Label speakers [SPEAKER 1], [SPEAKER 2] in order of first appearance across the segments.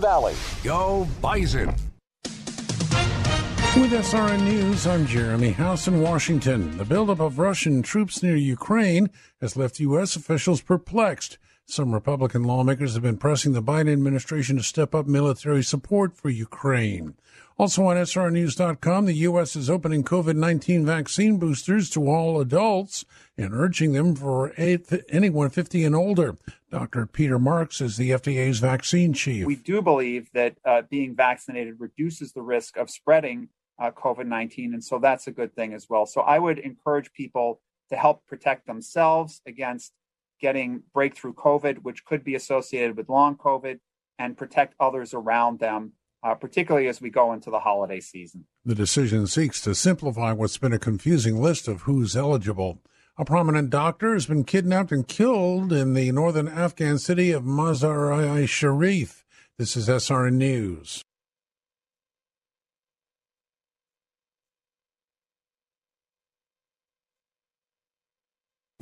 [SPEAKER 1] Valley.
[SPEAKER 2] Go Bison.
[SPEAKER 3] With SRN News, I'm Jeremy House in Washington. The buildup of Russian troops near Ukraine has left U.S. officials perplexed. Some Republican lawmakers have been pressing the Biden administration to step up military support for Ukraine. Also on SRNews.com, the U.S. is opening COVID 19 vaccine boosters to all adults and urging them for anyone 50 and older. Dr. Peter Marks is the FDA's vaccine chief.
[SPEAKER 4] We do believe that uh, being vaccinated reduces the risk of spreading uh, COVID 19, and so that's a good thing as well. So I would encourage people to help protect themselves against getting breakthrough COVID, which could be associated with long COVID, and protect others around them uh, particularly as we go into the holiday season.
[SPEAKER 3] The decision seeks to simplify what's been a confusing list of who's eligible. A prominent doctor has been kidnapped and killed in the northern Afghan city of Mazar-i Sharif. This is SRN News.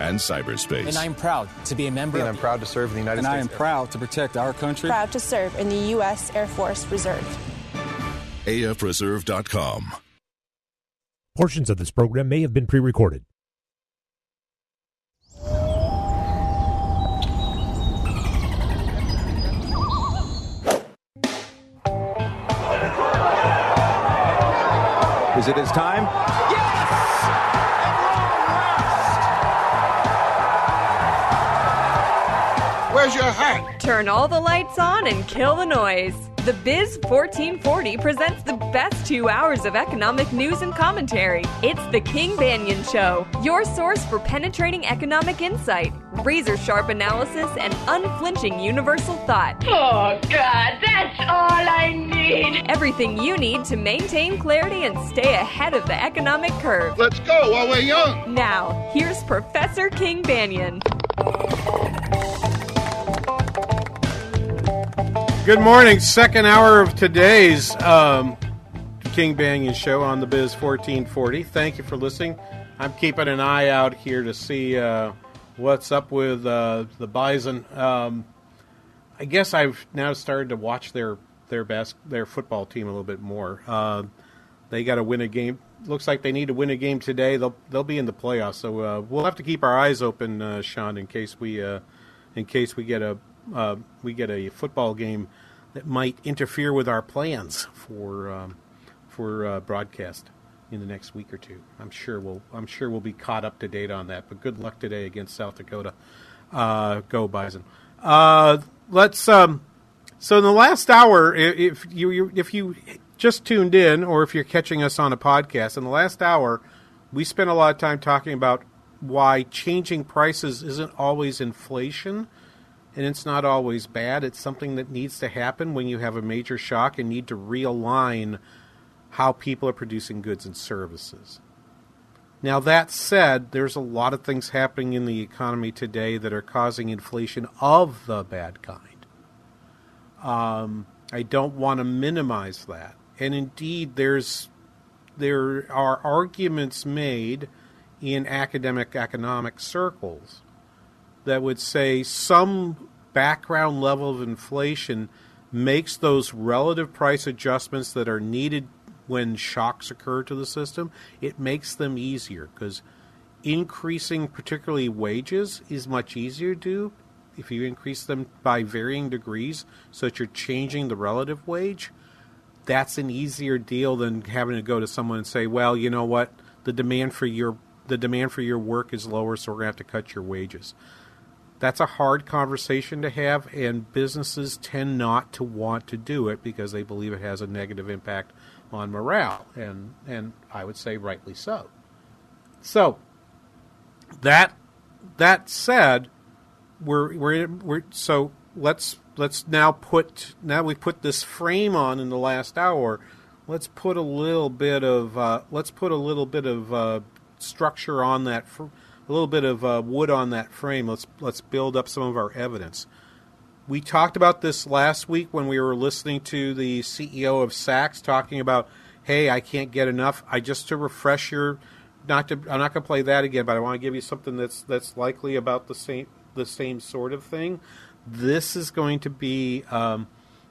[SPEAKER 5] and cyberspace.
[SPEAKER 6] And I'm proud to be a member.
[SPEAKER 7] And
[SPEAKER 6] of
[SPEAKER 7] I'm proud to serve in the United
[SPEAKER 8] And
[SPEAKER 7] States.
[SPEAKER 8] I am proud to protect our country.
[SPEAKER 9] Proud to serve in the U.S. Air Force Reserve.
[SPEAKER 5] AFReserve.com.
[SPEAKER 10] Portions of this program may have been pre recorded.
[SPEAKER 1] Is it his time?
[SPEAKER 11] Where's your hat?
[SPEAKER 12] Turn all the lights on and kill the noise. The Biz 1440 presents the best two hours of economic news and commentary. It's the King Banaian Show, your source for penetrating economic insight, razor sharp analysis, and unflinching universal thought.
[SPEAKER 13] Oh, God, that's all I need.
[SPEAKER 12] Everything you need to maintain clarity and stay ahead of the economic curve.
[SPEAKER 11] Let's go while we're young.
[SPEAKER 12] Now, here's Professor King Banaian.
[SPEAKER 14] Good morning. Second hour of today's um, King Banaian show on the Biz 1440. Thank you for listening. I'm keeping an eye out here to see uh, what's up with uh, the Bison. Um, I guess I've now started to watch their their best their football team a little bit more. Uh, they got to win a game. Looks like they need to win a game today. They'll they'll be in the playoffs. So uh, we'll have to keep our eyes open, uh, Sean, in case we uh, in case we get a uh, we get a football game that might interfere with our plans for um, for uh, broadcast in the next week or two. I'm sure we'll I'm sure we'll be caught up to date on that. But good luck today against South Dakota. Uh, go Bison. Uh, let's. Um, so in the last hour, if you if you just tuned in, or if you're catching us on a podcast, in the last hour, we spent a lot of time talking about why changing prices isn't always inflation and it's not always bad. It's something that needs to happen when you have a major shock and need to realign how people are producing goods and services. Now, that said, there's a lot of things happening in the economy today that are causing inflation of the bad kind. Um, I don't want to minimize that. And indeed, there's there are arguments made in academic economic circles that would say some background level of inflation makes those relative price adjustments that are needed when shocks occur to the system, it makes them easier because increasing particularly wages is much easier to do if you increase them by varying degrees so that you're changing the relative wage. That's an easier deal than having to go to someone and say well you know what? The demand for your the demand for your work is lower so we're going to have to cut your wages that's a hard conversation to have, and businesses tend not to want to do it because they believe it has a negative impact on morale, and and I would say rightly so. So that that said, we're we're we're so let's let's now put now we put this frame on in the last hour. Let's put a little bit of uh, let's put a little bit of uh, structure on that. Fr- a little bit of uh, wood on that frame. Let's let's build up some of our evidence. We talked about this last week when we were listening to the CEO of Saks talking about, "Hey, I can't get enough." I just to refresh your, not to I'm not going to play that again, but I want to give you something that's that's likely about the same the same sort of thing. This is going to be um,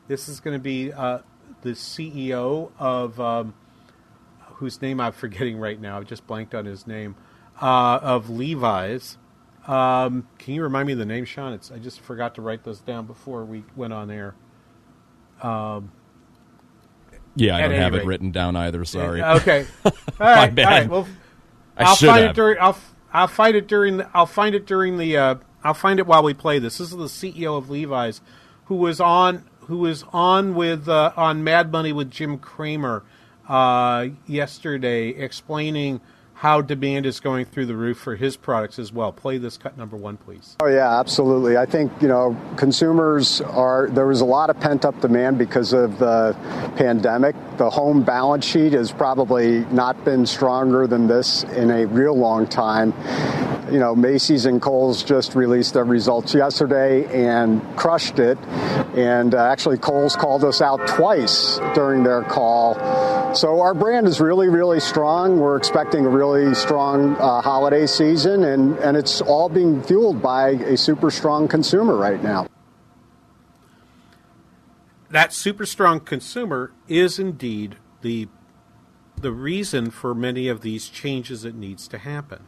[SPEAKER 14] this is going to be uh, the CEO of um, whose name I'm forgetting right now. I just blanked on his name uh, of Levi's. Um, can you remind me of the name, Sean? It's, I just forgot to write those down before we went on air. Um,
[SPEAKER 15] yeah, I don't have rate. it written down either. Sorry.
[SPEAKER 14] Okay. All right.
[SPEAKER 15] bad.
[SPEAKER 14] All right. Well,
[SPEAKER 15] I
[SPEAKER 14] I'll
[SPEAKER 15] should
[SPEAKER 14] find
[SPEAKER 15] have.
[SPEAKER 14] it during. I'll I'll find it during. The, I'll find it during the. Uh, I'll find it while we play this. This is the CEO of Levi's, who was on who was on with uh, on Mad Money with Jim Cramer uh, yesterday, explaining how demand is going through the roof for his products as well. Play this cut number one, please.
[SPEAKER 16] Oh yeah, absolutely. I think you know consumers are. There was a lot of pent up demand because of the pandemic. The home balance sheet has probably not been stronger than this in a real long time. You know, Macy's and Kohl's just released their results yesterday and crushed it. And uh, actually, Kohl's called us out twice during their call. So our brand is really, really strong. We're expecting a really strong uh, holiday season, and, and it's all being fueled by a super strong consumer right now.
[SPEAKER 14] That super strong consumer is indeed the the reason for many of these changes that needs to happen.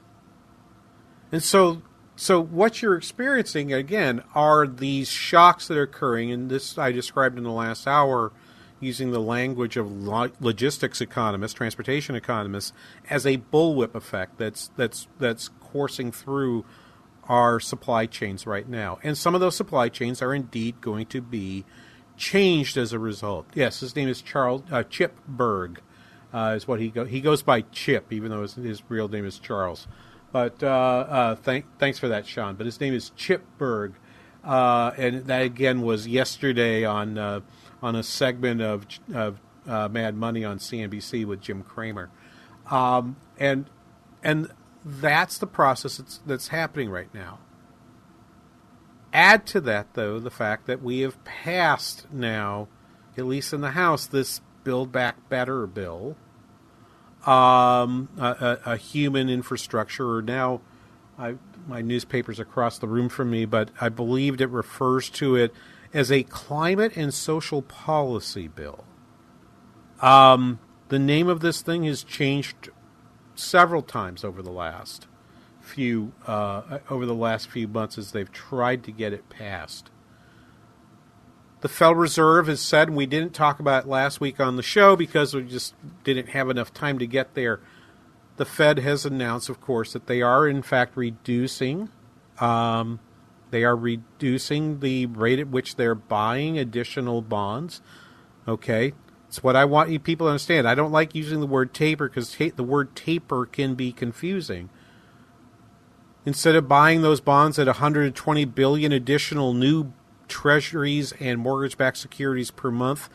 [SPEAKER 14] And so so what you're experiencing again are these shocks that are occurring and this I described in the last hour using the language of logistics economists, transportation economists, as a bullwhip effect that's that's that's coursing through our supply chains right now. And some of those supply chains are indeed going to be changed as a result. Yes, his name is Charles uh, Chip Bergh, uh, is what he go he goes by Chip, even though his, his real name is Charles. But uh, uh thank, thanks for that, Sean. But his name is Chip Bergh, uh, and that again was yesterday on uh, on a segment of, of uh, Mad Money on CNBC with Jim Cramer, um, and and that's the process that's, that's happening right now. Add to that, though, the fact that we have passed now, at least in the House, this Build Back Better bill, um, a, a, a, human infrastructure, or now I, my newspaper's across the room from me, but I believed it refers to it as a climate and social policy bill. Um, the name of this thing has changed several times over the last few uh, over the last few months as they've tried to get it passed. the Federal Reserve has said, and we didn't talk about it last week on the show because we just didn't have enough time to get there. The Fed has announced, of course, that they are in fact reducing, um, they are reducing the rate at which they're buying additional bonds. Okay, it's what I want you people to understand. I don't like using the word taper because ta- the word taper can be confusing. Instead of buying those bonds at 120 billion additional new treasuries and mortgage-backed securities per month,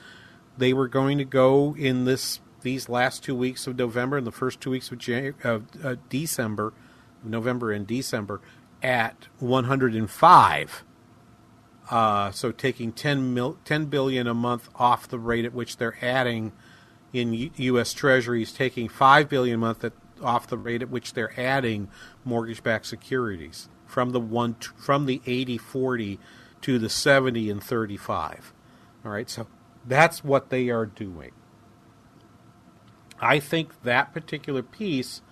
[SPEAKER 14] they were going to go in this these last two weeks of November and the first two weeks of, of uh, December, November and December, at 105. Uh, so taking 10, mil- 10 billion a month off the rate at which they're adding in U- U.S. Treasuries, taking 5 billion a month at, off the rate at which they're adding mortgage-backed securities from the one from the 80-40 to the 70 and 35. All right, so that's what they are doing. I think that particular piece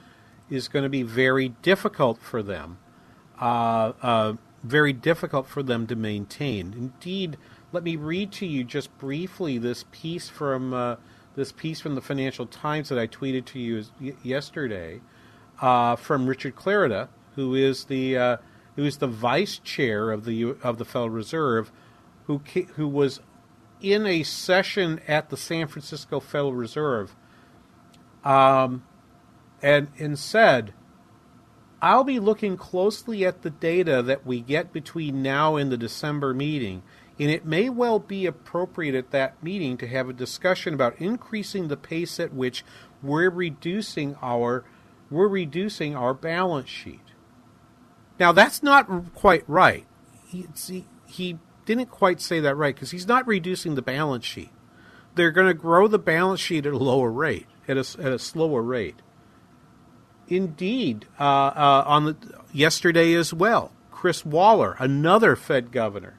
[SPEAKER 14] is going to be very difficult for them, very difficult for them to maintain. Indeed, let me read to you just briefly this piece from uh, this piece from the Financial Times that I tweeted to you yesterday uh, from Richard Clarida, who is the uh, who is the vice chair of the of the Federal Reserve, who who was in a session at the San Francisco Federal Reserve um, and, and said, I'll be looking closely at the data that we get between now and the December meeting, and it may well be appropriate at that meeting to have a discussion about increasing the pace at which we're reducing our we're reducing our balance sheet. Now that's not quite right. He, he, he didn't quite say that right because he's not reducing the balance sheet. They're going to grow the balance sheet at a lower rate at a, at a slower rate. Indeed, uh, uh, on the yesterday as well, Chris Waller, another Fed governor,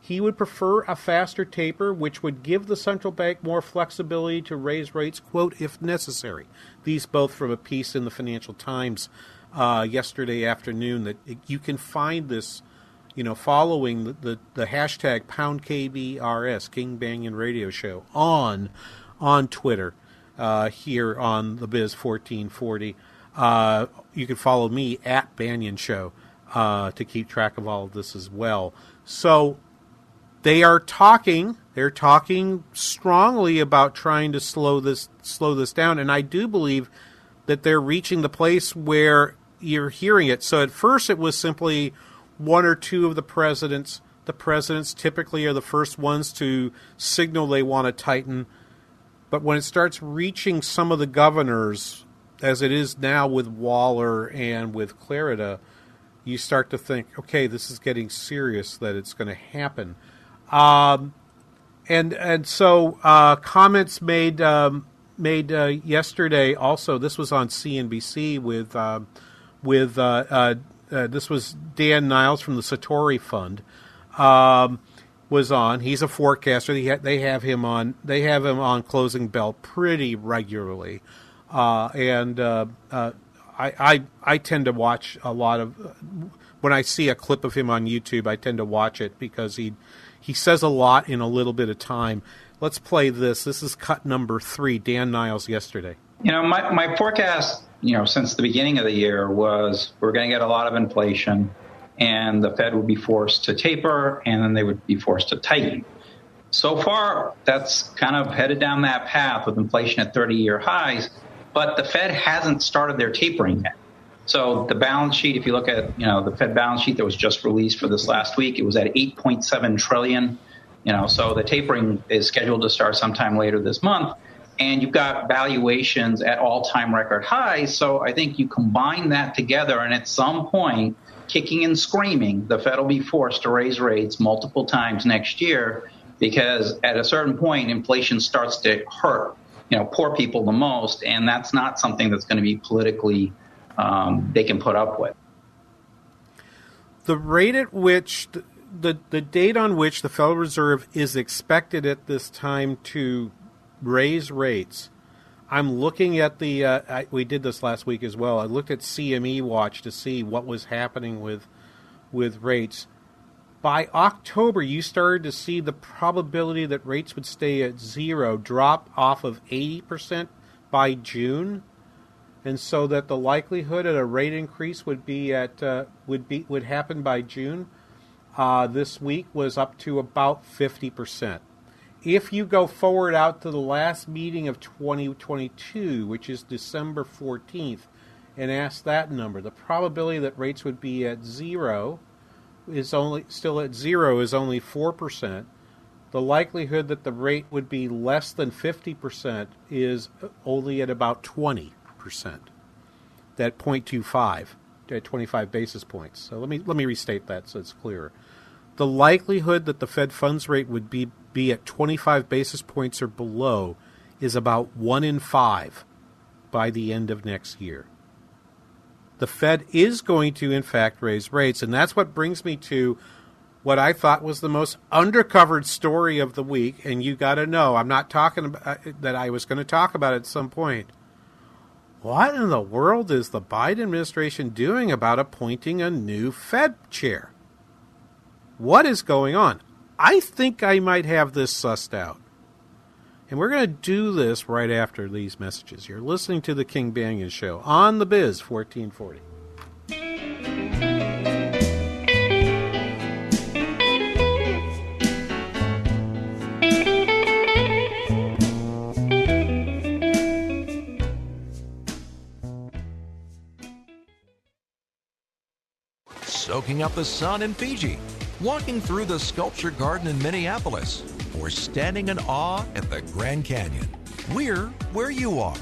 [SPEAKER 14] he would prefer a faster taper, which would give the central bank more flexibility to raise rates, quote, if necessary. These both from a piece in the Financial Times uh, yesterday afternoon. That you can find this, you know, following the, the, the hashtag pound KBRS King Banaian Radio Show on on Twitter uh, here on the Biz 1440. Uh, you can follow me at Banaian Show uh, to keep track of all of this as well. So they are talking. They're talking strongly about trying to slow this slow this down, and I do believe that they're reaching the place where you're hearing it. So at first, it was simply one or two of the presidents. The presidents typically are the first ones to signal they want to tighten but when it starts reaching some of the governors, as it is now with Waller and with Clarida, you start to think, okay, this is getting serious. That it's going to happen. Um, and and so uh, comments made um, made uh, yesterday. Also, this was on CNBC with uh, with uh, uh, this was Dan Niles from the Satori Fund. Um, was on. He's a forecaster. Ha- they have him on. They have him on Closing Bell pretty regularly, and uh, uh, I, I I tend to watch a lot of when I see a clip of him on YouTube. I tend to watch it because he he says a lot in a little bit of time. Let's play this. This is cut number three. Dan Niles yesterday.
[SPEAKER 17] You know, my my forecast, you know, since the beginning of the year was we're going to get a lot of inflation and the Fed would be forced to taper, and then they would be forced to tighten. So far, that's kind of headed down that path with inflation at 30 year highs, but the Fed hasn't started their tapering yet. So the balance sheet, if you look at you know the Fed balance sheet that was just released for this last week, it was at 8.7 trillion. You know, so the tapering is scheduled to start sometime later this month, and you've got valuations at all-time record highs. So I think you combine that together, and at some point, kicking and screaming, the Fed will be forced to raise rates multiple times next year because at a certain point, inflation starts to hurt, you know, poor people the most, and that's not something that's going to be politically um, they can put up with.
[SPEAKER 14] The rate at which the, the the date on which the Federal Reserve is expected at this time to raise rates I'm looking at the. Uh, I, we did this last week as well. I looked at CME Watch to see what was happening with with rates. By October, you started to see the probability that rates would stay at zero drop off of 80% by June, and so that the likelihood that a rate increase would be at uh, would be would happen by June uh, this week was up to about 50%. If you go forward out to the last meeting of 2022, which is December 14th, and ask that number, the probability that rates would be at zero is only still at zero is only 4%. The likelihood that the rate would be less than 50% is only at about 20%. That 0.25 at 25 basis points. So let me let me restate that so it's clearer. The likelihood that the Fed funds rate would be be at 25 basis points or below is about 1 in 5 by the end of next year the Fed is going to, in fact, raise rates. And that's what brings me to what I thought was the most undercovered story of the week. And you got to know, I'm not talking about uh, that I was going to talk about at some point. What in the world is the Biden administration doing about appointing a new Fed chair? What is going on? I think I might have this sussed out. And we're going to do this right after these messages. You're listening to The King Banaian Show on The Biz 1440.
[SPEAKER 1] Soaking up the sun in Fiji, walking through the sculpture garden in Minneapolis or standing in awe at the Grand Canyon. We're where you are.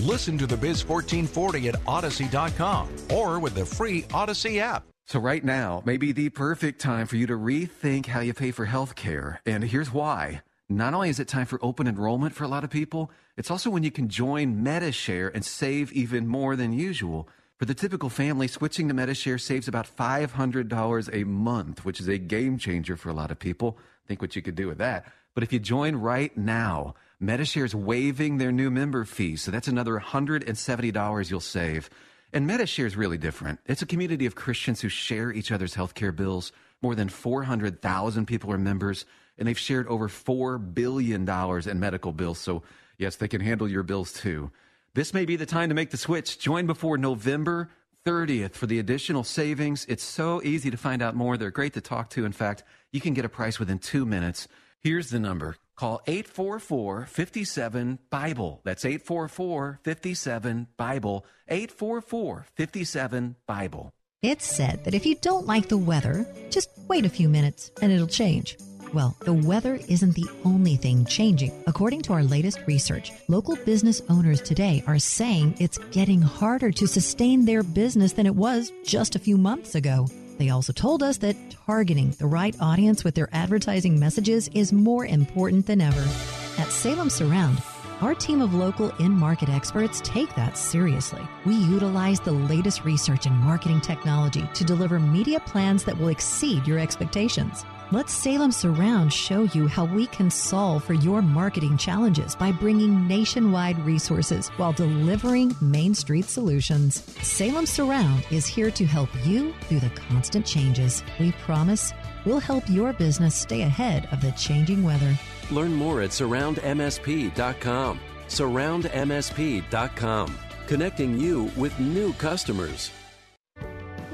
[SPEAKER 1] Listen to the Biz 1440 at Odyssey.com or with the free Odyssey app.
[SPEAKER 18] So, right now may be the perfect time for you to rethink how you pay for health care. And here's why. Not only is it time for open enrollment for a lot of people, it's also when you can join Medi-Share and save even more than usual. For the typical family, switching to Medi-Share saves about $500 a month, which is a game changer for a lot of people. Think what you could do with that. But if you join right now, Medi-Share is waiving their new member fees. So that's another $170 you'll save. And Medi-Share is really different. It's a community of Christians who share each other's healthcare bills. More than 400,000 people are members, and they've shared over $4 billion in medical bills. So, yes, they can handle your bills too. This may be the time to make the switch. Join before November 30th for the additional savings. It's so easy to find out more. They're great to talk to. In fact, you can get a price within two minutes. Here's the number. Call 844 57 Bible. That's 844 57 Bible. 844 57 Bible.
[SPEAKER 19] It's said that if you don't like the weather, just wait a few minutes and it'll change. Well, the weather isn't the only thing changing. According to our latest research, local business owners today are saying it's getting harder to sustain their business than it was just a few months ago. They also told us that targeting the right audience with their advertising messages is more important than ever. At Salem Surround, our team of local in market experts take that seriously. We utilize the latest research and marketing technology to deliver media plans that will exceed your expectations. Let Salem Surround show you how we can solve for your marketing challenges by bringing nationwide resources while delivering Main Street solutions. Salem Surround is here to help you through the constant changes. We promise we'll help your business stay ahead of the changing weather.
[SPEAKER 20] Learn more at surroundmsp.com. Surroundmsp.com, connecting you with new customers.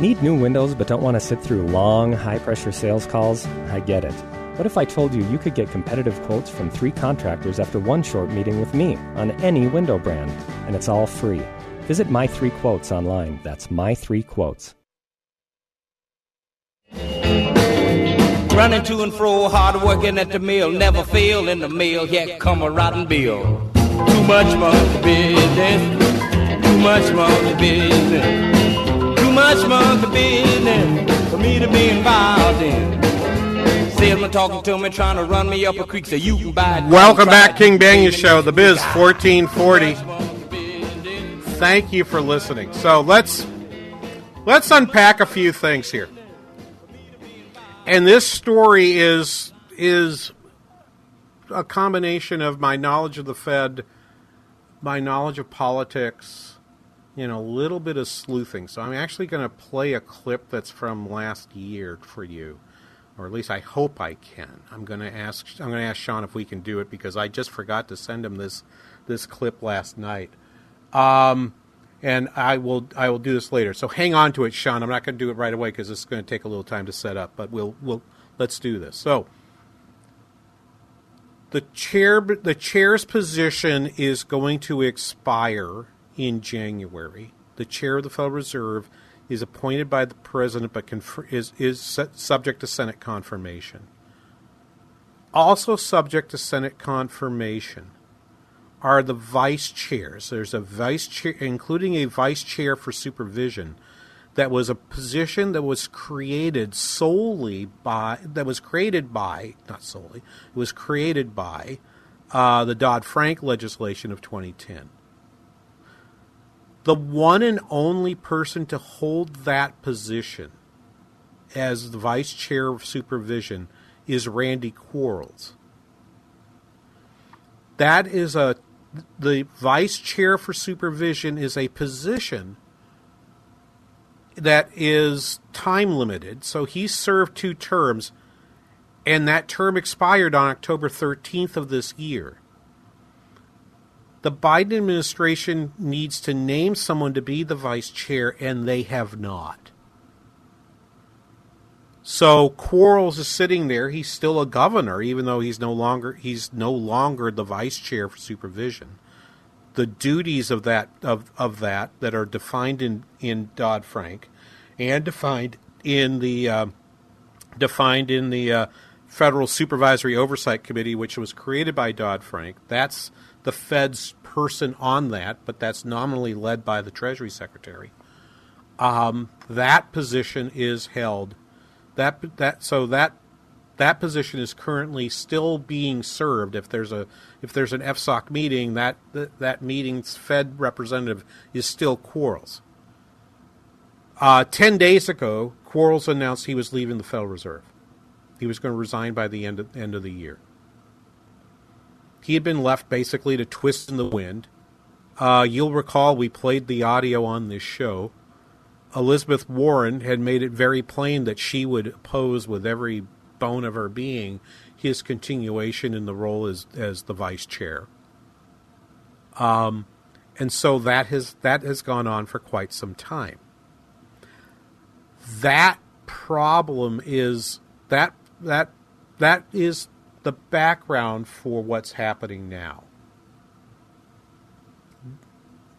[SPEAKER 21] Need new windows but don't want to sit through long, high pressure sales calls? I get it. What if I told you you could get competitive quotes from three contractors after one short meeting with me on any window brand? And it's all free. Visit My Three Quotes online. That's My Three Quotes.
[SPEAKER 22] Running to and fro, hard working at the mill, never fail in the mill, yet come a rotten bill. Too much monkey business, too much monkey business much monkey business for me to be involved in. talking to me, trying to run me up a creek so you can buy.
[SPEAKER 14] Welcome back, King Banaian Show, The Biz 1440. Thank you for listening. So let's let's unpack a few things here. And this story is is a combination of my knowledge of the Fed, my knowledge of politics, you know, a little bit of sleuthing. So I'm actually going to play a clip that's from last year for you, or at least I hope I can. I'm going to ask I'm going to ask Sean if we can do it because I just forgot to send him this this clip last night. Um, and I will I will do this later. So hang on to it, Sean. I'm not going to do it right away because it's going to take a little time to set up. But we'll we'll let's do this. So the chair the chair's position is going to expire in January. The chair of the Federal Reserve is appointed by the president, but confer- is is subject to Senate confirmation. Also subject to Senate confirmation are the vice chairs. There's a vice chair, including a vice chair for supervision, that was a position that was created solely by, that was created by, not solely, it was created by uh, the Dodd Frank legislation of 2010. The one and only person to hold that position as the vice chair of supervision is Randy Quarles. That is a the vice chair for supervision is a position that is time limited. So he served two terms, and that term expired on October 13th of this year. The Biden administration needs to name someone to be the vice chair, and they have not. So Quarles is sitting there. He's still a governor, even though he's no longer he's no longer the vice chair for supervision. The duties of that of, of that that are defined in in Dodd Frank, and defined in the uh, defined in the uh, Federal Supervisory Oversight Committee, which was created by Dodd Frank. That's the Fed's person on that, but that's nominally led by the Treasury Secretary. Um, that position is held that that so that that position is currently still being served. If there's a if there's an FSOC meeting, that that, that meeting's Fed representative is still Quarles. Uh, Ten days ago, Quarles announced he was leaving the Federal Reserve. He was going to resign by the end of, end of the year. He had been left basically to twist in the wind. Uh, you'll recall we played the audio on this show Elizabeth Warren had made it very plain that she would oppose with every bone of her being his continuation in the role as as the vice chair. Um, and so that has that has gone on for quite some time. That problem is that that that is the background for what's happening now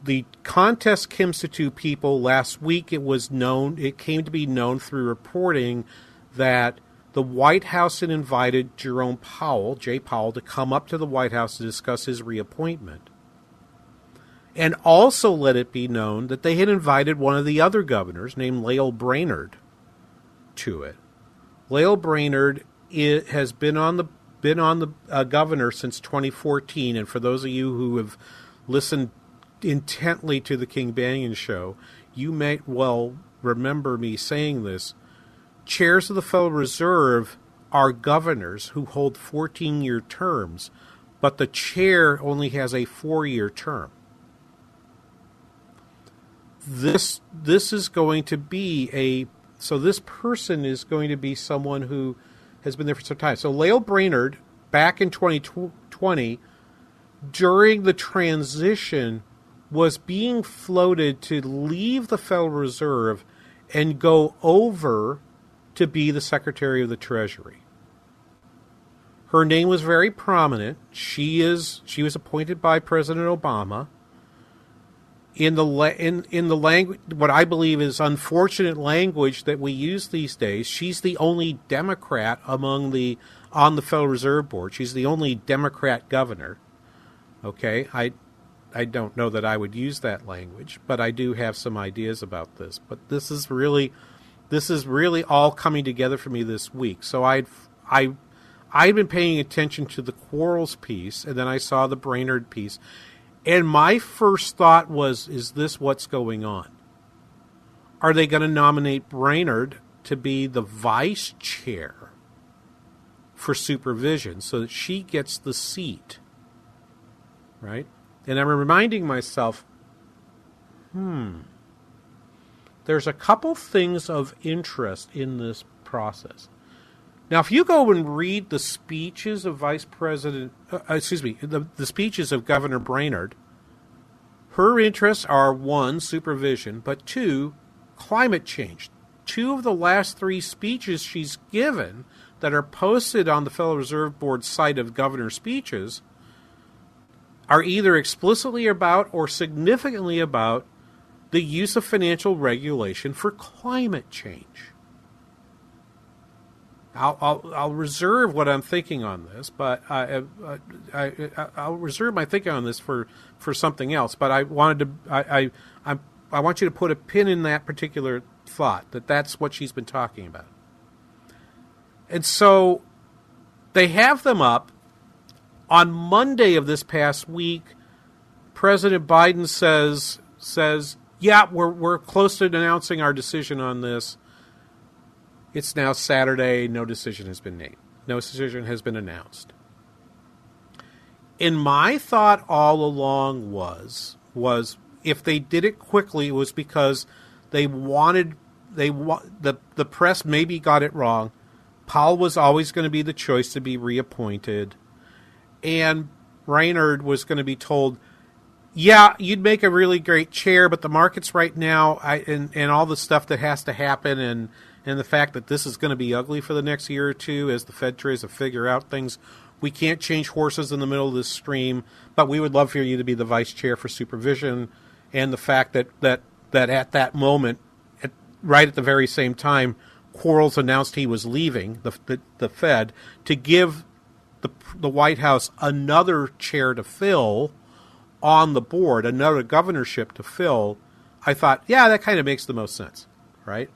[SPEAKER 14] the contest Kimsatu people last week it was known it came to be known through reporting that the White House had invited Jerome Powell, Jay Powell, to come up to the White House to discuss his reappointment. And also let it be known that they had invited one of the other governors named Lael Brainard, to it. Lael Brainard has been on the been on the uh, governor since 2014 and for those of you who have listened intently to the King Banaian show, you may well remember me saying this. Chairs of the Federal Reserve are governors who hold 14 year terms, but the chair only has a four year term. This this is going to be a so this person is going to be someone who has been there for some time. So Lael Brainard back in 2020 during the transition was being floated to leave the Federal Reserve and go over to be the Secretary of the Treasury. Her name was very prominent. She is she was appointed by President Obama. In the in in the language, what I believe is unfortunate language that we use these days. She's the only Democrat among the on the Federal Reserve Board. She's the only Democrat governor. Okay, I I don't know that I would use that language, but I do have some ideas about this. But this is really, this is really all coming together for me this week. So I I I'd been paying attention to the Quarles piece, and then I saw the Brainard piece, and my first thought was, "Is this what's going on? Are they going to nominate Brainard to be the vice chair for supervision so that she gets the seat?" Right, and I'm reminding myself, hmm. There's a couple things of interest in this process. Now, if you go and read the speeches of Vice President, uh, excuse me, the, the speeches of Governor Brainard, her interests are one, supervision, but two, climate change. Two of the last three speeches she's given that are posted on the Federal Reserve Board site of governor speeches are either explicitly about or significantly about the use of financial regulation for climate change. I'll, I'll, I'll, reserve what I'm thinking on this, but I, I, I, will reserve my thinking on this for, for something else. But I wanted to, I, I, I want you to put a pin in that particular thought that that's what she's been talking about. And so they have them up on Monday of this past week. President Biden says says, "Yeah, we're we're close to announcing our decision on this." It's now Saturday. No decision has been made. No decision has been announced. And my thought all along was was if they did it quickly, it was because they wanted they the the press maybe got it wrong. Powell was always going to be the choice to be reappointed, and Brainard was going to be told, "Yeah, you'd make a really great chair, but the markets right now, I, and and all the stuff that has to happen, and and the fact that this is going to be ugly for the next year or two as the Fed tries to figure out things. We can't change horses in the middle of this stream, but we would love for you to be the vice chair for supervision. And the fact that, that, that at that moment, at, right at the very same time, Quarles announced he was leaving the, the, the Fed to give the, the White House another chair to fill on the board, another governorship to fill. I thought, yeah, that kind of makes the most sense, right?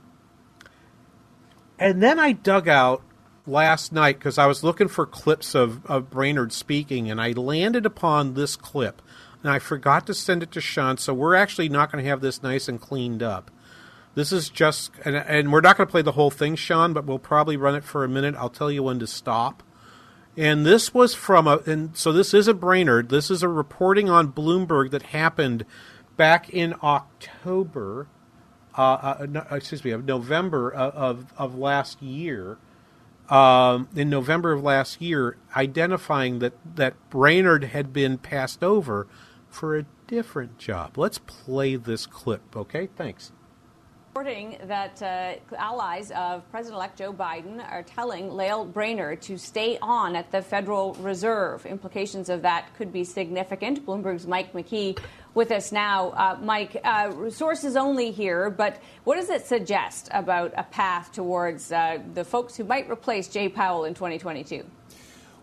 [SPEAKER 14] And then I dug out last night because I was looking for clips of, of Brainard speaking, and I landed upon this clip. And I forgot to send it to Sean, so we're actually not going to have this nice and cleaned up. This is just, and, and we're not going to play the whole thing, Sean, but we'll probably run it for a minute. I'll tell you when to stop. And this was from a, and so this is a Brainard. This is a reporting on Bloomberg that happened back in October uh, uh, no, excuse me, of November of, of, of last year, um, in November of last year, identifying that, that Brainard had been passed over for a different job. Let's play this clip, okay? Thanks.
[SPEAKER 23] Reporting that uh, allies of President-elect Joe Biden are telling Lael Brainard to stay on at the Federal Reserve. Implications of that could be significant. Bloomberg's Mike McKee with us now. Uh, Mike, uh, sources only here, but what does it suggest about a path towards uh, the folks who might replace Jay Powell in 2022?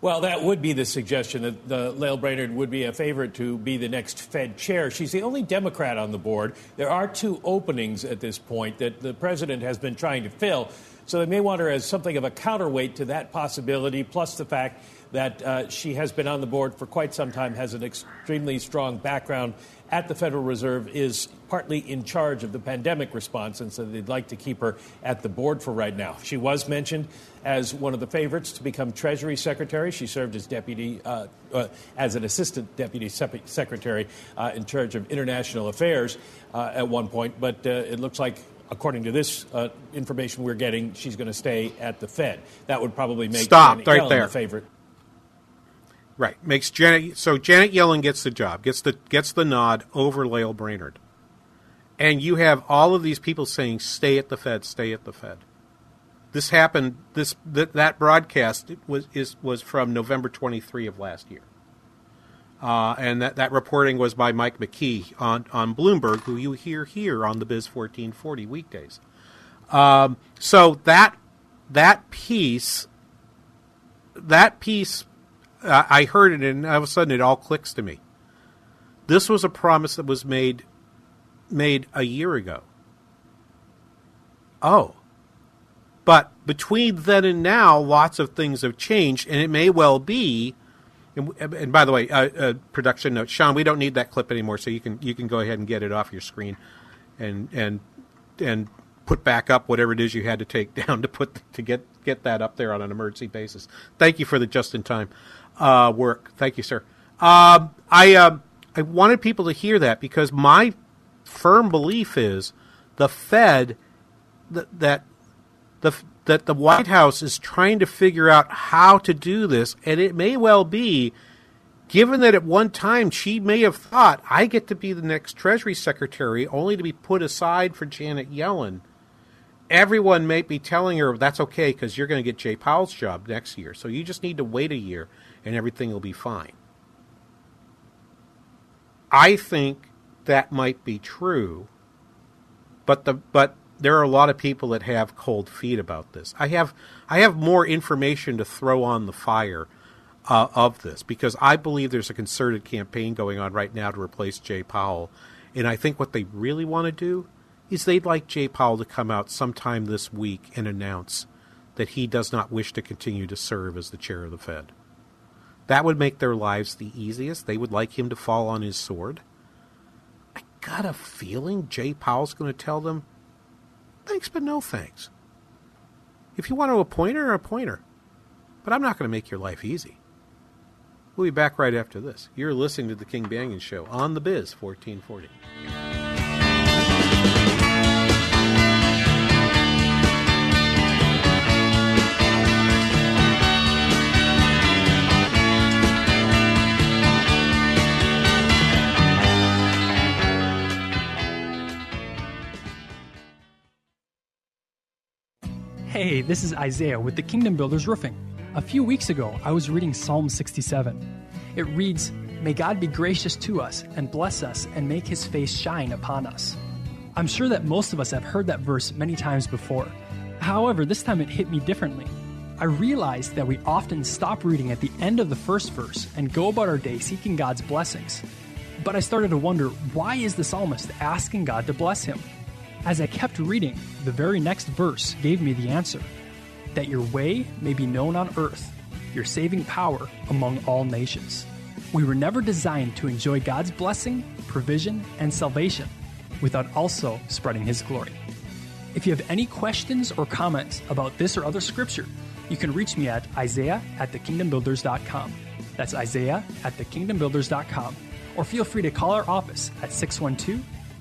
[SPEAKER 24] Well, that would be the suggestion that the Lael Brainard would be a favorite to be the next Fed chair. She's the only Democrat on the board. There are two openings at this point that the president has been trying to fill. So they may want her as something of a counterweight to that possibility, plus the fact that uh, she has been on the board for quite some time, has an extremely strong background at the Federal Reserve, is partly in charge of the pandemic response, and so they'd like to keep her at the board for right now. She was mentioned as one of the favorites to become Treasury Secretary. She served as deputy, uh, uh, as an assistant deputy secretary uh, in charge of international affairs uh, at one point, but uh, it looks like according to this uh, information we're getting, she's going to stay at the Fed. That would probably make
[SPEAKER 14] Stop
[SPEAKER 24] Janet
[SPEAKER 14] right
[SPEAKER 24] Yellen
[SPEAKER 14] there.
[SPEAKER 24] the favorite.
[SPEAKER 14] Right. Makes Janet so Janet Yellen gets the job, gets the gets the nod over Lael Brainard. And you have all of these people saying stay at the Fed, stay at the Fed. This happened this that, that broadcast was is was from November 23 of last year. Uh, and that, that reporting was by Mike McKee on, on Bloomberg, who you hear here on the Biz 1440 weekdays. Um, so that that piece, that piece I heard it, and all of a sudden it all clicks to me. This was a promise that was made made a year ago. Oh, But between then and now, lots of things have changed, and it may well be. And, and by the way, uh, uh, production note, Sean, we don't need that clip anymore, so you can you can go ahead and get it off your screen, and and and put back up whatever it is you had to take down to put to get get that up there on an emergency basis. Thank you for the just in time uh, work. Thank you, sir. Um, I uh, I wanted people to hear that because my firm belief is the Fed that that the that the White House is trying to figure out how to do this, and it may well be, given that at one time she may have thought, I get to be the next Treasury Secretary, only to be put aside for Janet Yellen. Everyone may be telling her that's okay because you're going to get Jay Powell's job next year, so you just need to wait a year and everything will be fine. I think that might be true, but the but there are a lot of people that have cold feet about this. I have I have more information to throw on the fire uh, of this because I believe there's a concerted campaign going on right now to replace Jay Powell, and I think what they really want to do is they'd like Jay Powell to come out sometime this week and announce that he does not wish to continue to serve as the chair of the Fed. That would make their lives the easiest. They would like him to fall on his sword. I got a feeling Jay Powell's going to tell them Thanks, but no thanks. If you want to appoint her, appoint her. But I'm not going to make your life easy. We'll be back right after this. You're listening to The King Banaian Show on The Biz 1440.
[SPEAKER 25] Hey, this is Isaiah with the Kingdom Builders Roofing. A few weeks ago, I was reading Psalm 67. It reads, May God be gracious to us and bless us and make his face shine upon us. I'm sure that most of us have heard that verse many times before. However, this time it hit me differently. I realized that we often stop reading at the end of the first verse and go about our day seeking God's blessings. But I started to wonder why is the psalmist asking God to bless him? As I kept reading, the very next verse gave me the answer that your way may be known on earth, your saving power among all nations. We were never designed to enjoy God's blessing, provision, and salvation without also spreading His glory. If you have any questions or comments about this or other scripture, you can reach me at isaiah at thekingdombuilders.com. That's isaiah at thekingdombuilders.com. Or feel free to call our office at 612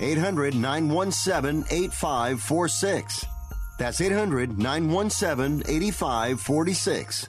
[SPEAKER 26] 800 917 8546. That's 800 917 8546.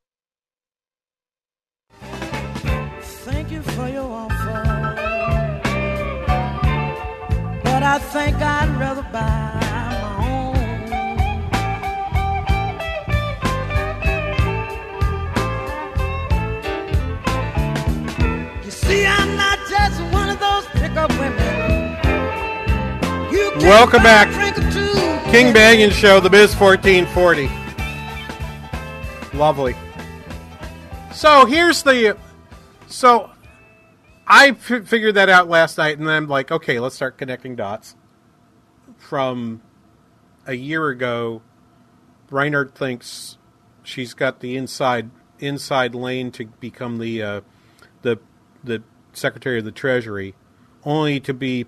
[SPEAKER 22] I think I'd rather buy my own. You see, I'm not just one of those pickup women.
[SPEAKER 14] Welcome back. King Banaian Show, The Biz 1440. Lovely. So here's the. So I f- figured that out last night, and then I'm like, okay, let's start connecting dots. From a year ago, Brainard thinks she's got the inside inside lane to become the uh, the the Secretary of the Treasury, only to be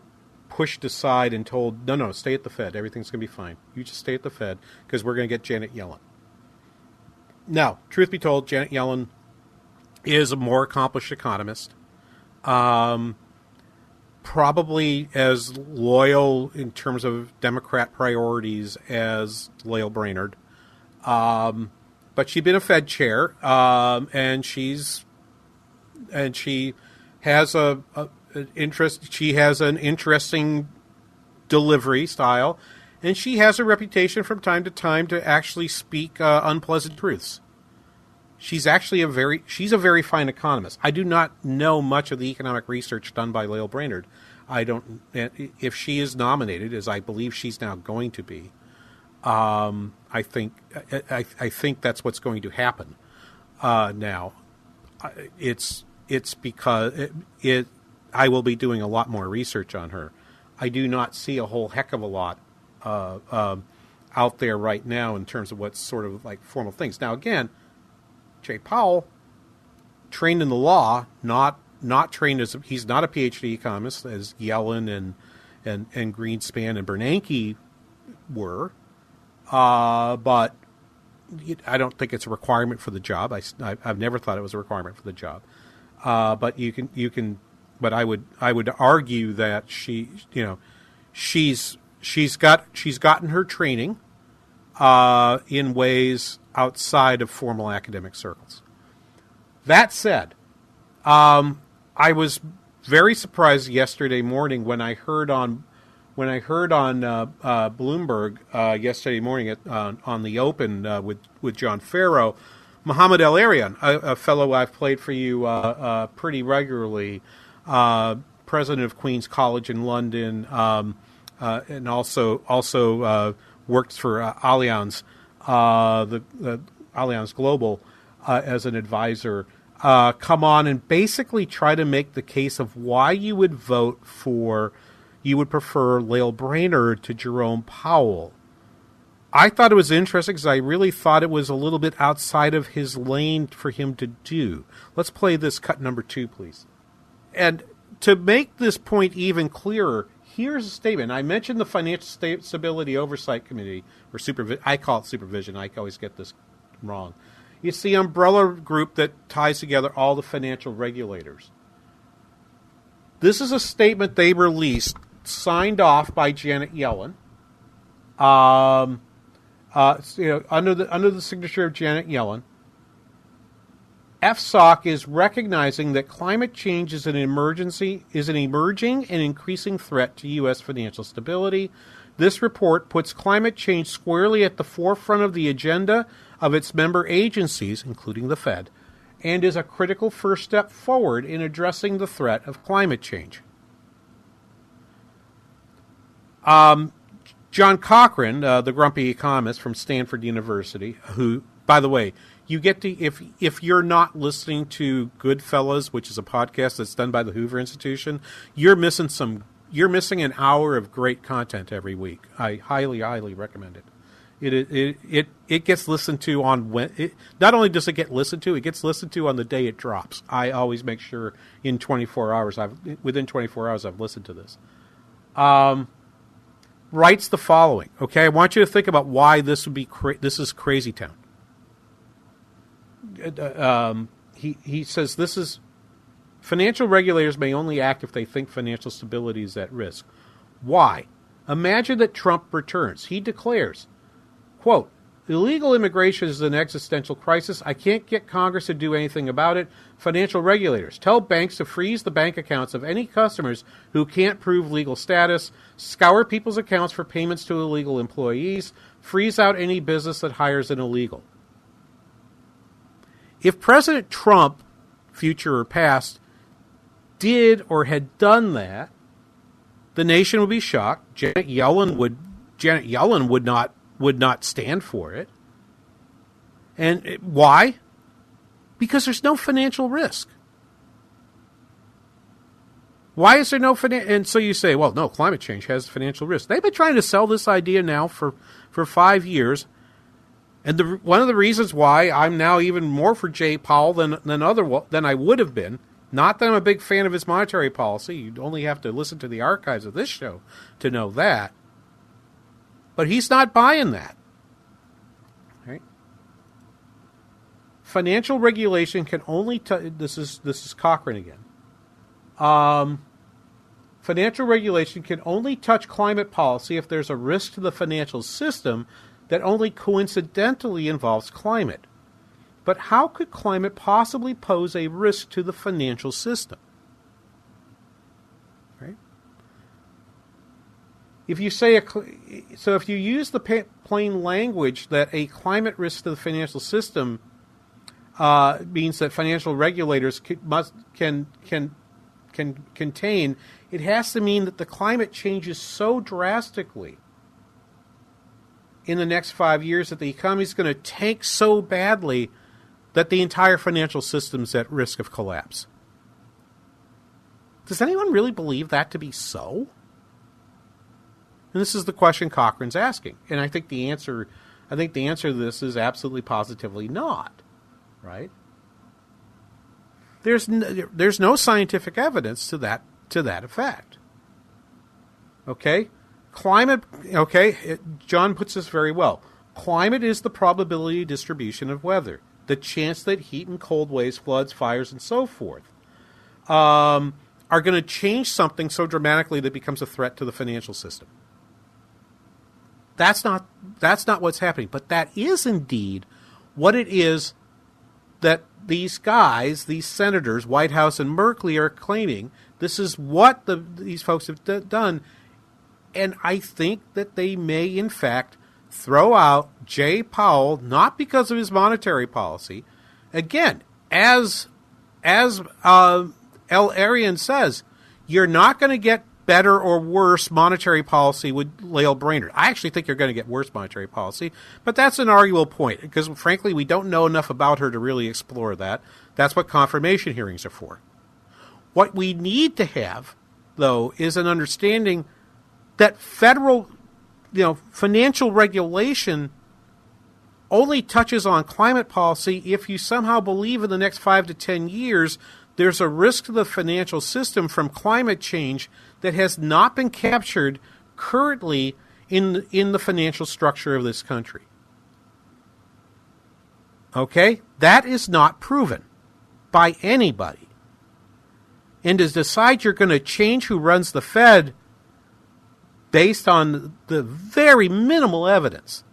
[SPEAKER 14] pushed aside and told, no, no, stay at the Fed. Everything's going to be fine. You just stay at the Fed because we're going to get Janet Yellen. Now, truth be told, Janet Yellen is a more accomplished economist. Um, probably as loyal in terms of Democrat priorities as Lael Brainard. Um, but she's been a Fed chair, um, and she's and she has a, a, interest. She has an interesting delivery style, and she has a reputation from time to time to actually speak uh, unpleasant truths. She's actually a very she's a very fine economist. I do not know much of the economic research done by Lael Brainard. I don't if she is nominated, as I believe she's now going to be. Um, I think I, I, think that's what's going to happen uh, now. It's it's because it, it I will be doing a lot more research on her. I do not see a whole heck of a lot uh, uh, out there right now in terms of what's sort of like formal things. Now, again, Jay Powell, trained in the law, not not trained as he's not a PhD economist as Yellen and and and Greenspan and Bernanke were, uh, but I don't think it's a requirement for the job. I, have never thought it was a requirement for the job, uh, but you can you can but I would I would argue that she you know she's she's got she's gotten her training uh, in ways outside of formal academic circles. That said, um, I was very surprised yesterday morning when I heard on when I heard on uh, uh, Bloomberg uh, yesterday morning at, on the Open uh, with with John Ferro, Mohamed El-Erian, a, a, fellow I've played for you uh, uh, pretty regularly, uh, president of Queen's College in London, um, uh, and also also uh, worked for uh, Allianz, uh, the, the, Allianz Global, uh, as an advisor. come on and basically try to make the case of why you would vote for, you would prefer Lael Brainard to Jerome Powell. I thought it was interesting because I really thought it was a little bit outside of his lane for him to do. Let's play this cut number two, please. And to make this point even clearer, here's a statement. I mentioned the Financial Stability Oversight Committee, or supervision. I call it supervision. I always get this wrong. It's the umbrella group that ties together all the financial regulators. This is a statement they released, signed off by Janet Yellen. Um, uh, you know, under the under the signature of Janet Yellen, FSOC is recognizing that climate change is an emergency is an emerging and increasing threat to U.S. financial stability. This report puts climate change squarely at the forefront of the agenda of its member agencies, including the Fed, and is a critical first step forward in addressing the threat of climate change. Um, John Cochrane, uh, the grumpy economist from Stanford University, who, by the way, you get to if if you're not listening to GoodFellows, which is a podcast that's done by the Hoover Institution, you're missing some. You're missing an hour of great content every week. I highly, highly recommend it. It it it it gets listened to on when. It, not only does it get listened to, it gets listened to on the day it drops. I always make sure in 24 hours, I've within 24 hours, I've listened to this. Um, writes the following. Okay, I want you to think about why this would be. Cra- this is crazy town um, he he says this is financial regulators may only act if they think financial stability is at risk. Why? Imagine that Trump returns. He declares, quote, Illegal immigration is an existential crisis. I can't get Congress to do anything about it. Financial regulators tell banks to freeze the bank accounts of any customers who can't prove legal status, scour people's accounts for payments to illegal employees, freeze out any business that hires an illegal. If President Trump, future or past, did or had done that, the nation would be shocked. Janet Yellen would Janet Yellen would not would not stand for it. And why? Because there's no financial risk. Why is there no financial? And so you say, well, no, climate change has financial risk. They've been trying to sell this idea now for, for five years. And the, one of the reasons why I'm now even more for Jay Powell than, than, other, than I would have been, not that I'm a big fan of his monetary policy, You'd only have to listen to the archives of this show to know that, but he's not buying that. Right? Financial regulation can only t- this is this is Cochrane again. Um, financial regulation can only touch climate policy if there's a risk to the financial system that only coincidentally involves climate. But how could climate possibly pose a risk to the financial system? Right? if you say a so if you use the plain language that a climate risk to the financial system uh, means that financial regulators can, must can can can contain, it has to mean that the climate changes so drastically in the next five years that the economy is going to tank so badly that the entire financial system is at risk of collapse. Does anyone really believe that to be so? And this is the question Cochrane's asking. And I think the answer I think the answer to this is absolutely positively not. Right? There's no, there's no scientific evidence to that to that effect. Okay? Climate okay, it, John puts this very well. Climate is the probability distribution of weather, the chance that heat and cold waves, floods, fires, and so forth um, are going to change something so dramatically that becomes a threat to the financial system. That's not that's not what's happening, but that is indeed what it is that these guys, these senators, Whitehouse and Merkley, are claiming. This is what the, these folks have d- done, and I think that they may, in fact, throw out Jay Powell not because of his monetary policy. Again, as as uh, El-Erian says, you're not going to get better or worse monetary policy with Lael Brainard. I actually think you're going to get worse monetary policy, but that's an arguable point because, frankly, we don't know enough about her to really explore that. That's what confirmation hearings are for. What we need to have, though, is an understanding that federal, you know, financial regulation only touches on climate policy if you somehow believe in the next five to ten years there's a risk to the financial system from climate change that has not been captured currently in in the financial structure of this country. Okay? That is not proven by anybody. And to decide you're going to change who runs the Fed based on the very minimal evidence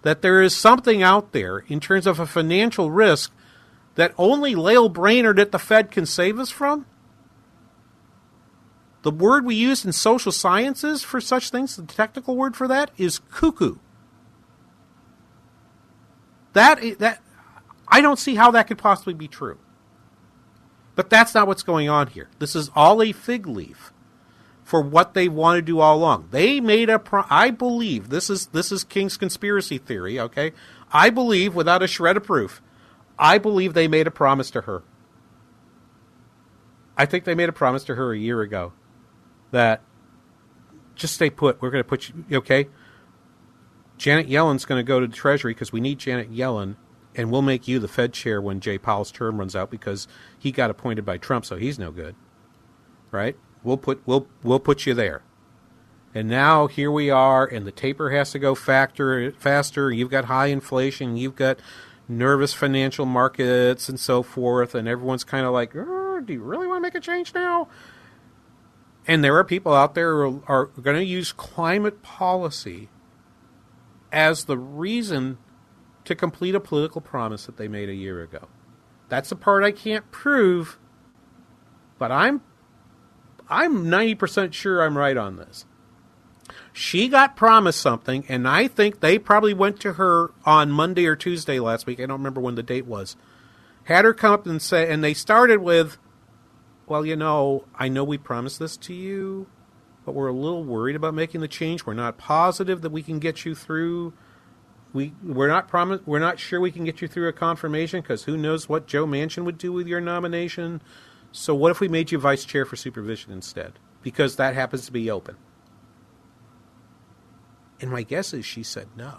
[SPEAKER 14] that there is something out there in terms of a financial risk that only Lael Brainard at the Fed can save us from? The word we use in social sciences for such things, the technical word for that, is cuckoo. That, that I don't see how that could possibly be true. But that's not what's going on here. This is all a fig leaf for what they want to do all along. They made a pro- I believe this is this is King's conspiracy theory, okay? I believe without a shred of proof. I believe they made a promise to her. I think they made a promise to her a year ago that just stay put. We're going to put you okay. Janet Yellen's going to go to the Treasury because we need Janet Yellen, and we'll make you the Fed chair when Jay Powell's term runs out because he got appointed by Trump, so he's no good. Right? We'll put we'll we'll put you there. And now here we are, and the taper has to go factor faster. You've got high inflation. You've got nervous financial markets and so forth, and everyone's kind of like, "Do you really want to make a change now?" And there are people out there who are going to use climate policy as the reason to complete a political promise that they made a year ago. That's the part I can't prove, but I'm I'm 90% sure I'm right on this. She got promised something, and I think they probably went to her on Monday or Tuesday last week. I don't remember when the date was. Had her come up and say, and they started with, Well, you know, I know we promised this to you, but we're a little worried about making the change. We're not positive that we can get you through we we're not promise we're not sure we can get you through a confirmation because who knows what Joe Manchin would do with your nomination. So what if we made you vice chair for supervision instead? Because that happens to be open. And my guess is she said no.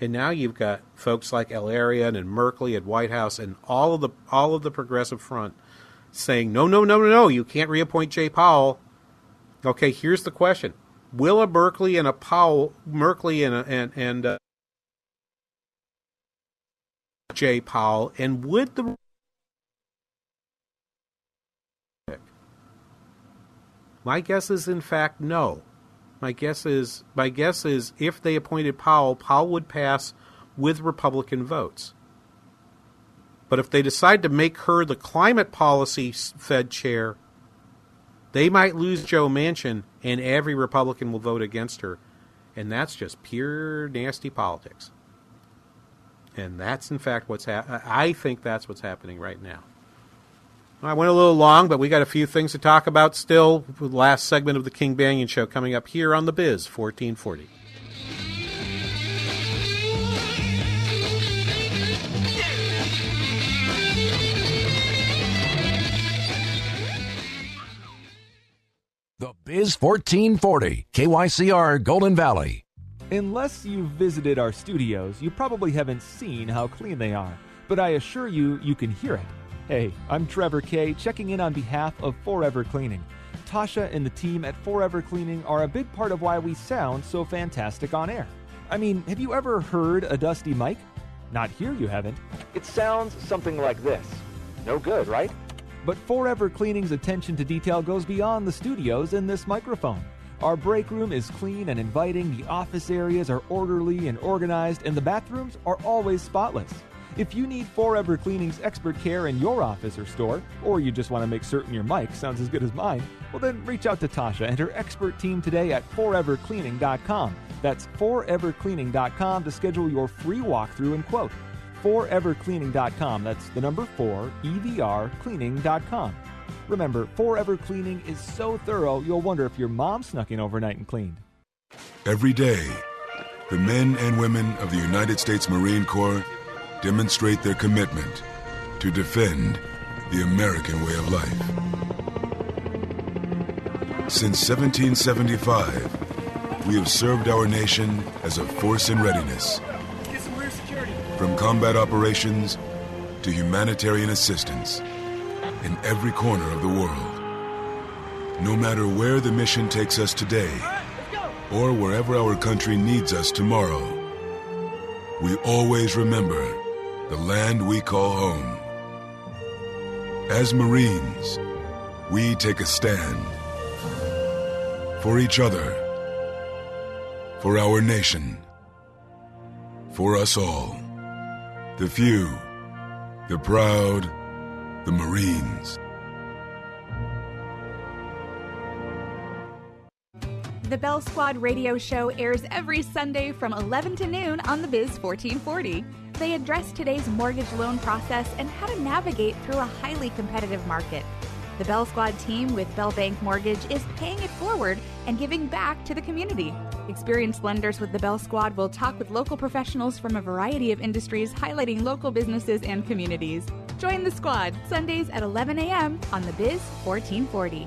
[SPEAKER 14] And now you've got folks like El-Erian and Merkley at Whitehouse and all of the all of the progressive front saying no, no, no, no, no, you can't reappoint Jay Powell. Okay, here's the question: Will a Merkley and a Powell, Merkley and a, and and uh, Jay Powell, and would the my guess is in fact no. My guess is my guess is if they appointed Powell, Powell would pass with Republican votes. But if they decide to make her the climate policy Fed chair, they might lose Joe Manchin, and every Republican will vote against her. And that's just pure nasty politics. And that's, in fact, what's happening. I think that's what's happening right now. I went a little long, but we got a few things to talk about still. The last segment of the King Banaian Show coming up here on The Biz 1440.
[SPEAKER 1] The Biz 1440, KYCR Golden Valley.
[SPEAKER 27] Unless you've visited our studios, you probably haven't seen how clean they are, but I assure you, you can hear it. Hey, I'm Trevor Kay, checking in on behalf of Forever Cleaning. Tasha and the team at Forever Cleaning are a big part of why we sound so fantastic on air. I mean, have you ever heard a dusty mic? Not here, you haven't.
[SPEAKER 28] It sounds something like this. No good, right?
[SPEAKER 27] But Forever Cleaning's attention to detail goes beyond the studios and this microphone. Our break room is clean and inviting, the office areas are orderly and organized, and the bathrooms are always spotless. If you need Forever Cleaning's expert care in your office or store, or you just want to make certain your mic sounds as good as mine, well then reach out to Tasha and her expert team today at forevercleaning.com. That's forevercleaning.com to schedule your free walkthrough and quote forevercleaning.com. That's the number 4 EVR cleaning.com. Remember, Forever Cleaning is so thorough you'll wonder if your mom snuck in overnight and cleaned.
[SPEAKER 29] Every day, the men and women of the United States Marine Corps demonstrate their commitment to defend the American way of life. Since 1775, we have served our nation as a force in readiness from combat operations to humanitarian assistance in every corner of the world. No matter where the mission takes us today or wherever our country needs us tomorrow, we always remember the land we call home. As Marines, we take a stand for each other, for our nation, for us all. The few, the proud, the Marines.
[SPEAKER 30] The Bell Squad radio show airs every Sunday from 11 to noon on the Biz 1440. They address today's mortgage loan process and how to navigate through a highly competitive market. The Bell Squad team with Bell Bank Mortgage is paying it forward and giving back to the community. Experienced lenders with the Bell Squad will talk with local professionals from a variety of industries, highlighting local businesses and communities. Join the squad Sundays at 11 a.m. on the Biz 1440.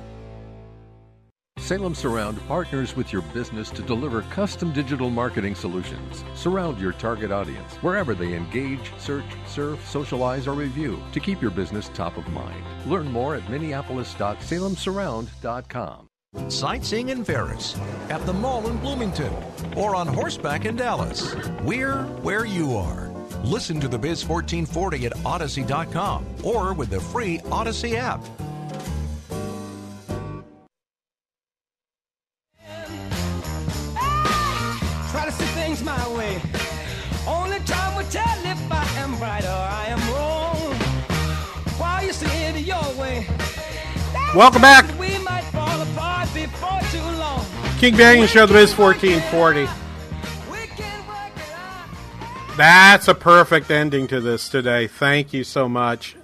[SPEAKER 20] Salem Surround partners with your business to deliver custom digital marketing solutions. Surround your target audience wherever they engage, search, surf, socialize, or review to keep your business top of mind. Learn more at minneapolis.salemsurround.com.
[SPEAKER 1] Sightseeing in Ferris, at the mall in Bloomington, or on horseback in Dallas. We're where you are. Listen to the Biz 1440 at Odyssey.com or with the free Odyssey app.
[SPEAKER 22] my way. Only time will tell if I am right or I am wrong. While you see it your way.
[SPEAKER 14] Welcome back. We might fall apart before too long. King Banaian Show, the Biz 1440. That's a perfect ending to this today. Thank you so much.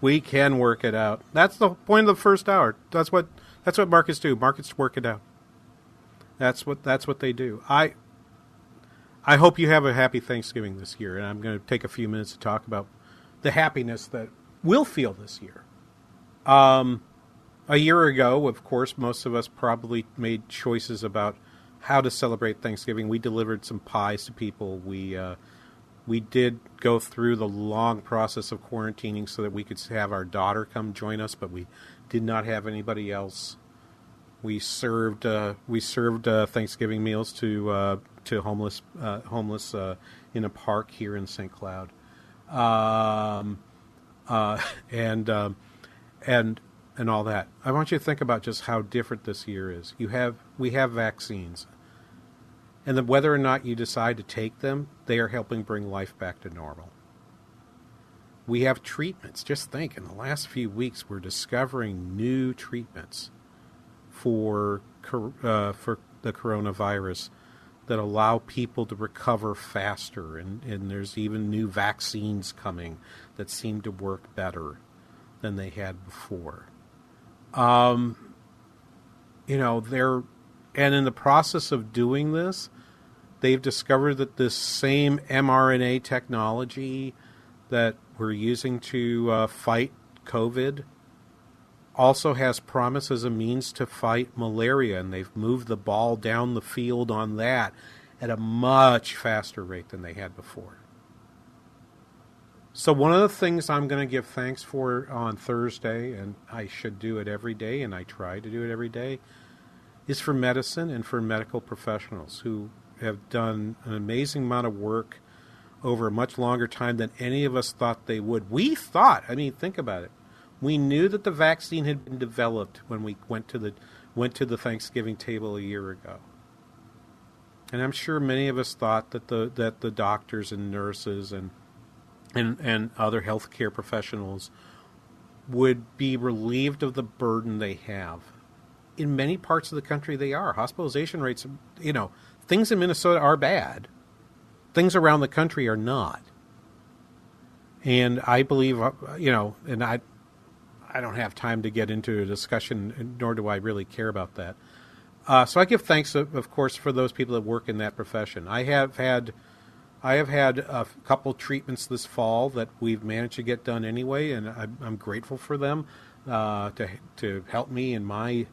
[SPEAKER 14] We can work it out. That's the point of the first hour. That's what that's what markets do. Markets work it out. That's what that's what they do. I I hope you have a happy Thanksgiving this year, and I'm going to take a few minutes to talk about the happiness that we'll feel this year. Um, a year ago, of course, most of us probably made choices about how to celebrate Thanksgiving. We delivered some pies to people. We uh, we did go through the long process of quarantining so that we could have our daughter come join us, but we did not have anybody else. We served uh, we served uh, Thanksgiving meals to uh, to homeless uh, homeless uh, in a park here in St. Cloud, um, uh, and um, and and all that. I want you to think about just how different this year is. You have we have vaccines, and then whether or not you decide to take them, they are helping bring life back to normal. We have treatments. Just think, in the last few weeks, we're discovering new treatments for uh, for the coronavirus that allow people to recover faster, and, and there's even new vaccines coming that seem to work better than they had before. Um, you know, they're and in the process of doing this, they've discovered that this same mRNA technology that we're using to uh, fight COVID also has promise as a means to fight malaria, and they've moved the ball down the field on that at a much faster rate than they had before. So, one of the things I'm going to give thanks for on Thursday, and I should do it every day, and I try to do it every day, is for medicine and for medical professionals who have done an amazing amount of work over a much longer time than any of us thought they would. We thought, I mean, think about it. We knew that the vaccine had been developed when we went to the went to the Thanksgiving table a year ago. And I'm sure many of us thought that the that the doctors and nurses and and and other healthcare professionals would be relieved of the burden they have. In many parts of the country they are. Hospitalization rates, you know, things in Minnesota are bad. Things around the country are not. And I believe, uh, you know, and I I don't have time to get into a discussion, nor do I really care about that. Uh, so I give thanks, of, course, for those people that work in that profession. I have had, I have had a couple treatments this fall that we've managed to get done anyway, and I'm, I'm grateful for them uh, to to help me in my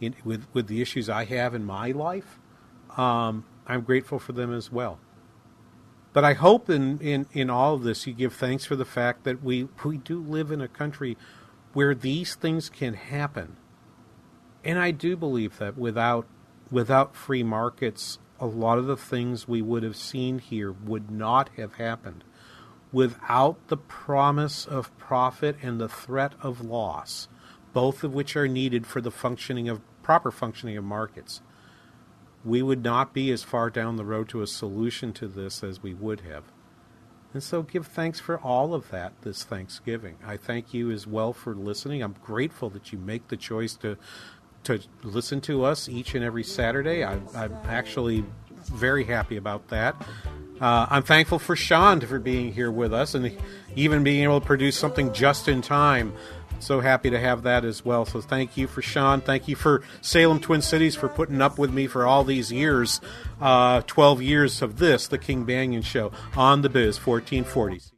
[SPEAKER 14] in, with with the issues I have in my life. Um, I'm grateful for them as well. But I hope in, in, in all of this you give thanks for the fact that we, we do live in a country where these things can happen. And I do believe that without without free markets, a lot of the things we would have seen here would not have happened. Without the promise of profit and the threat of loss, both of which are needed for the functioning of proper functioning of markets, we would not be as far down the road to a solution to this as we would have. And so give thanks for all of that this Thanksgiving. I thank you as well for listening. I'm grateful that you make the choice to to listen to us each and every Saturday. I, I'm actually very happy about that. Uh, I'm thankful for Sean for being here with us and even being able to produce something just in time so happy to have that as well. So thank you for Sean. Thank you for Salem Twin Cities for putting up with me for all these years, uh, 12 years of this, the King Banaian Show on the Biz 1440.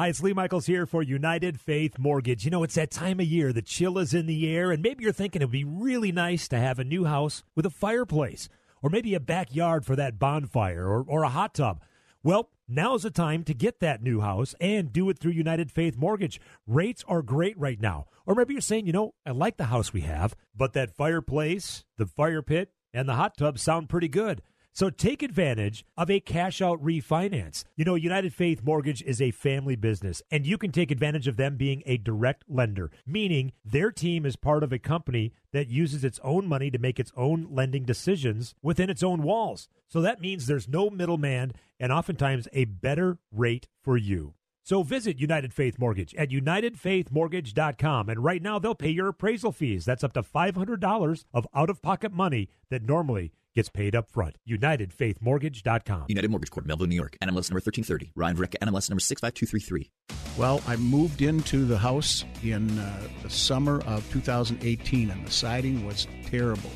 [SPEAKER 10] Hi, it's Lee Michaels here for United Faith Mortgage. You know, it's that time of year, the chill is in the air, and maybe you're thinking it would be really nice to have a new house with a fireplace, or maybe a backyard for that bonfire, or, or a hot tub. Well, now's the time to get that new house and do it through United Faith Mortgage. Rates are great right now. Or maybe you're saying, you know, I like the house we have, but that fireplace, the fire pit, and the hot tub sound pretty good. So take advantage of a cash out refinance. You know, United Faith Mortgage is a family business, and you can take advantage of them being a direct lender, meaning their team is part of a company that uses its own money to make its own lending decisions within its own walls. So that means there's no middleman and oftentimes a better rate for you. So visit United Faith Mortgage at unitedfaithmortgage.com. And right now, they'll pay your appraisal fees. That's up to $500 of out of pocket money that normally gets paid up front. UnitedFaithMortgage.com.
[SPEAKER 31] United Mortgage Corp, Melville, New York. NMLS number 1330. Ryan Vrick, NMLS number 65233.
[SPEAKER 32] Well, I moved into the house in uh, the summer of 2018, and the siding was terrible.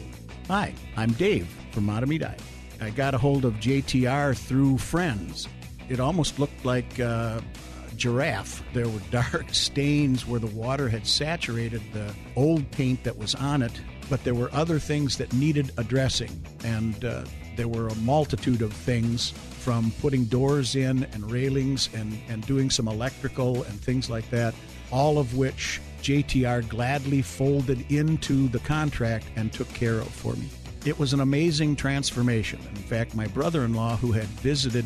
[SPEAKER 32] Hi, I'm Dave from Mahtomedi. I got a hold of JTR through friends. It almost looked like uh, a giraffe. There were dark stains where the water had saturated the old paint that was on it but there were other things that needed addressing. And uh, there were a multitude of things from putting doors in and railings and, and doing some electrical and things like that, all of which JTR gladly folded into the contract and took care of for me. It was an amazing transformation. In fact, my brother in law, who had visited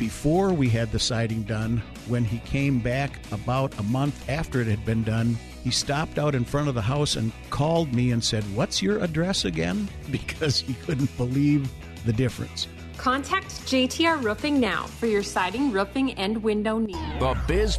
[SPEAKER 32] before we had the siding done, when he came back about a month after it had been done, he stopped out in front of the house and called me and said, What's your address again? Because he couldn't believe the difference.
[SPEAKER 33] Contact JTR Roofing now for your siding, roofing, and window needs.
[SPEAKER 34] The Biz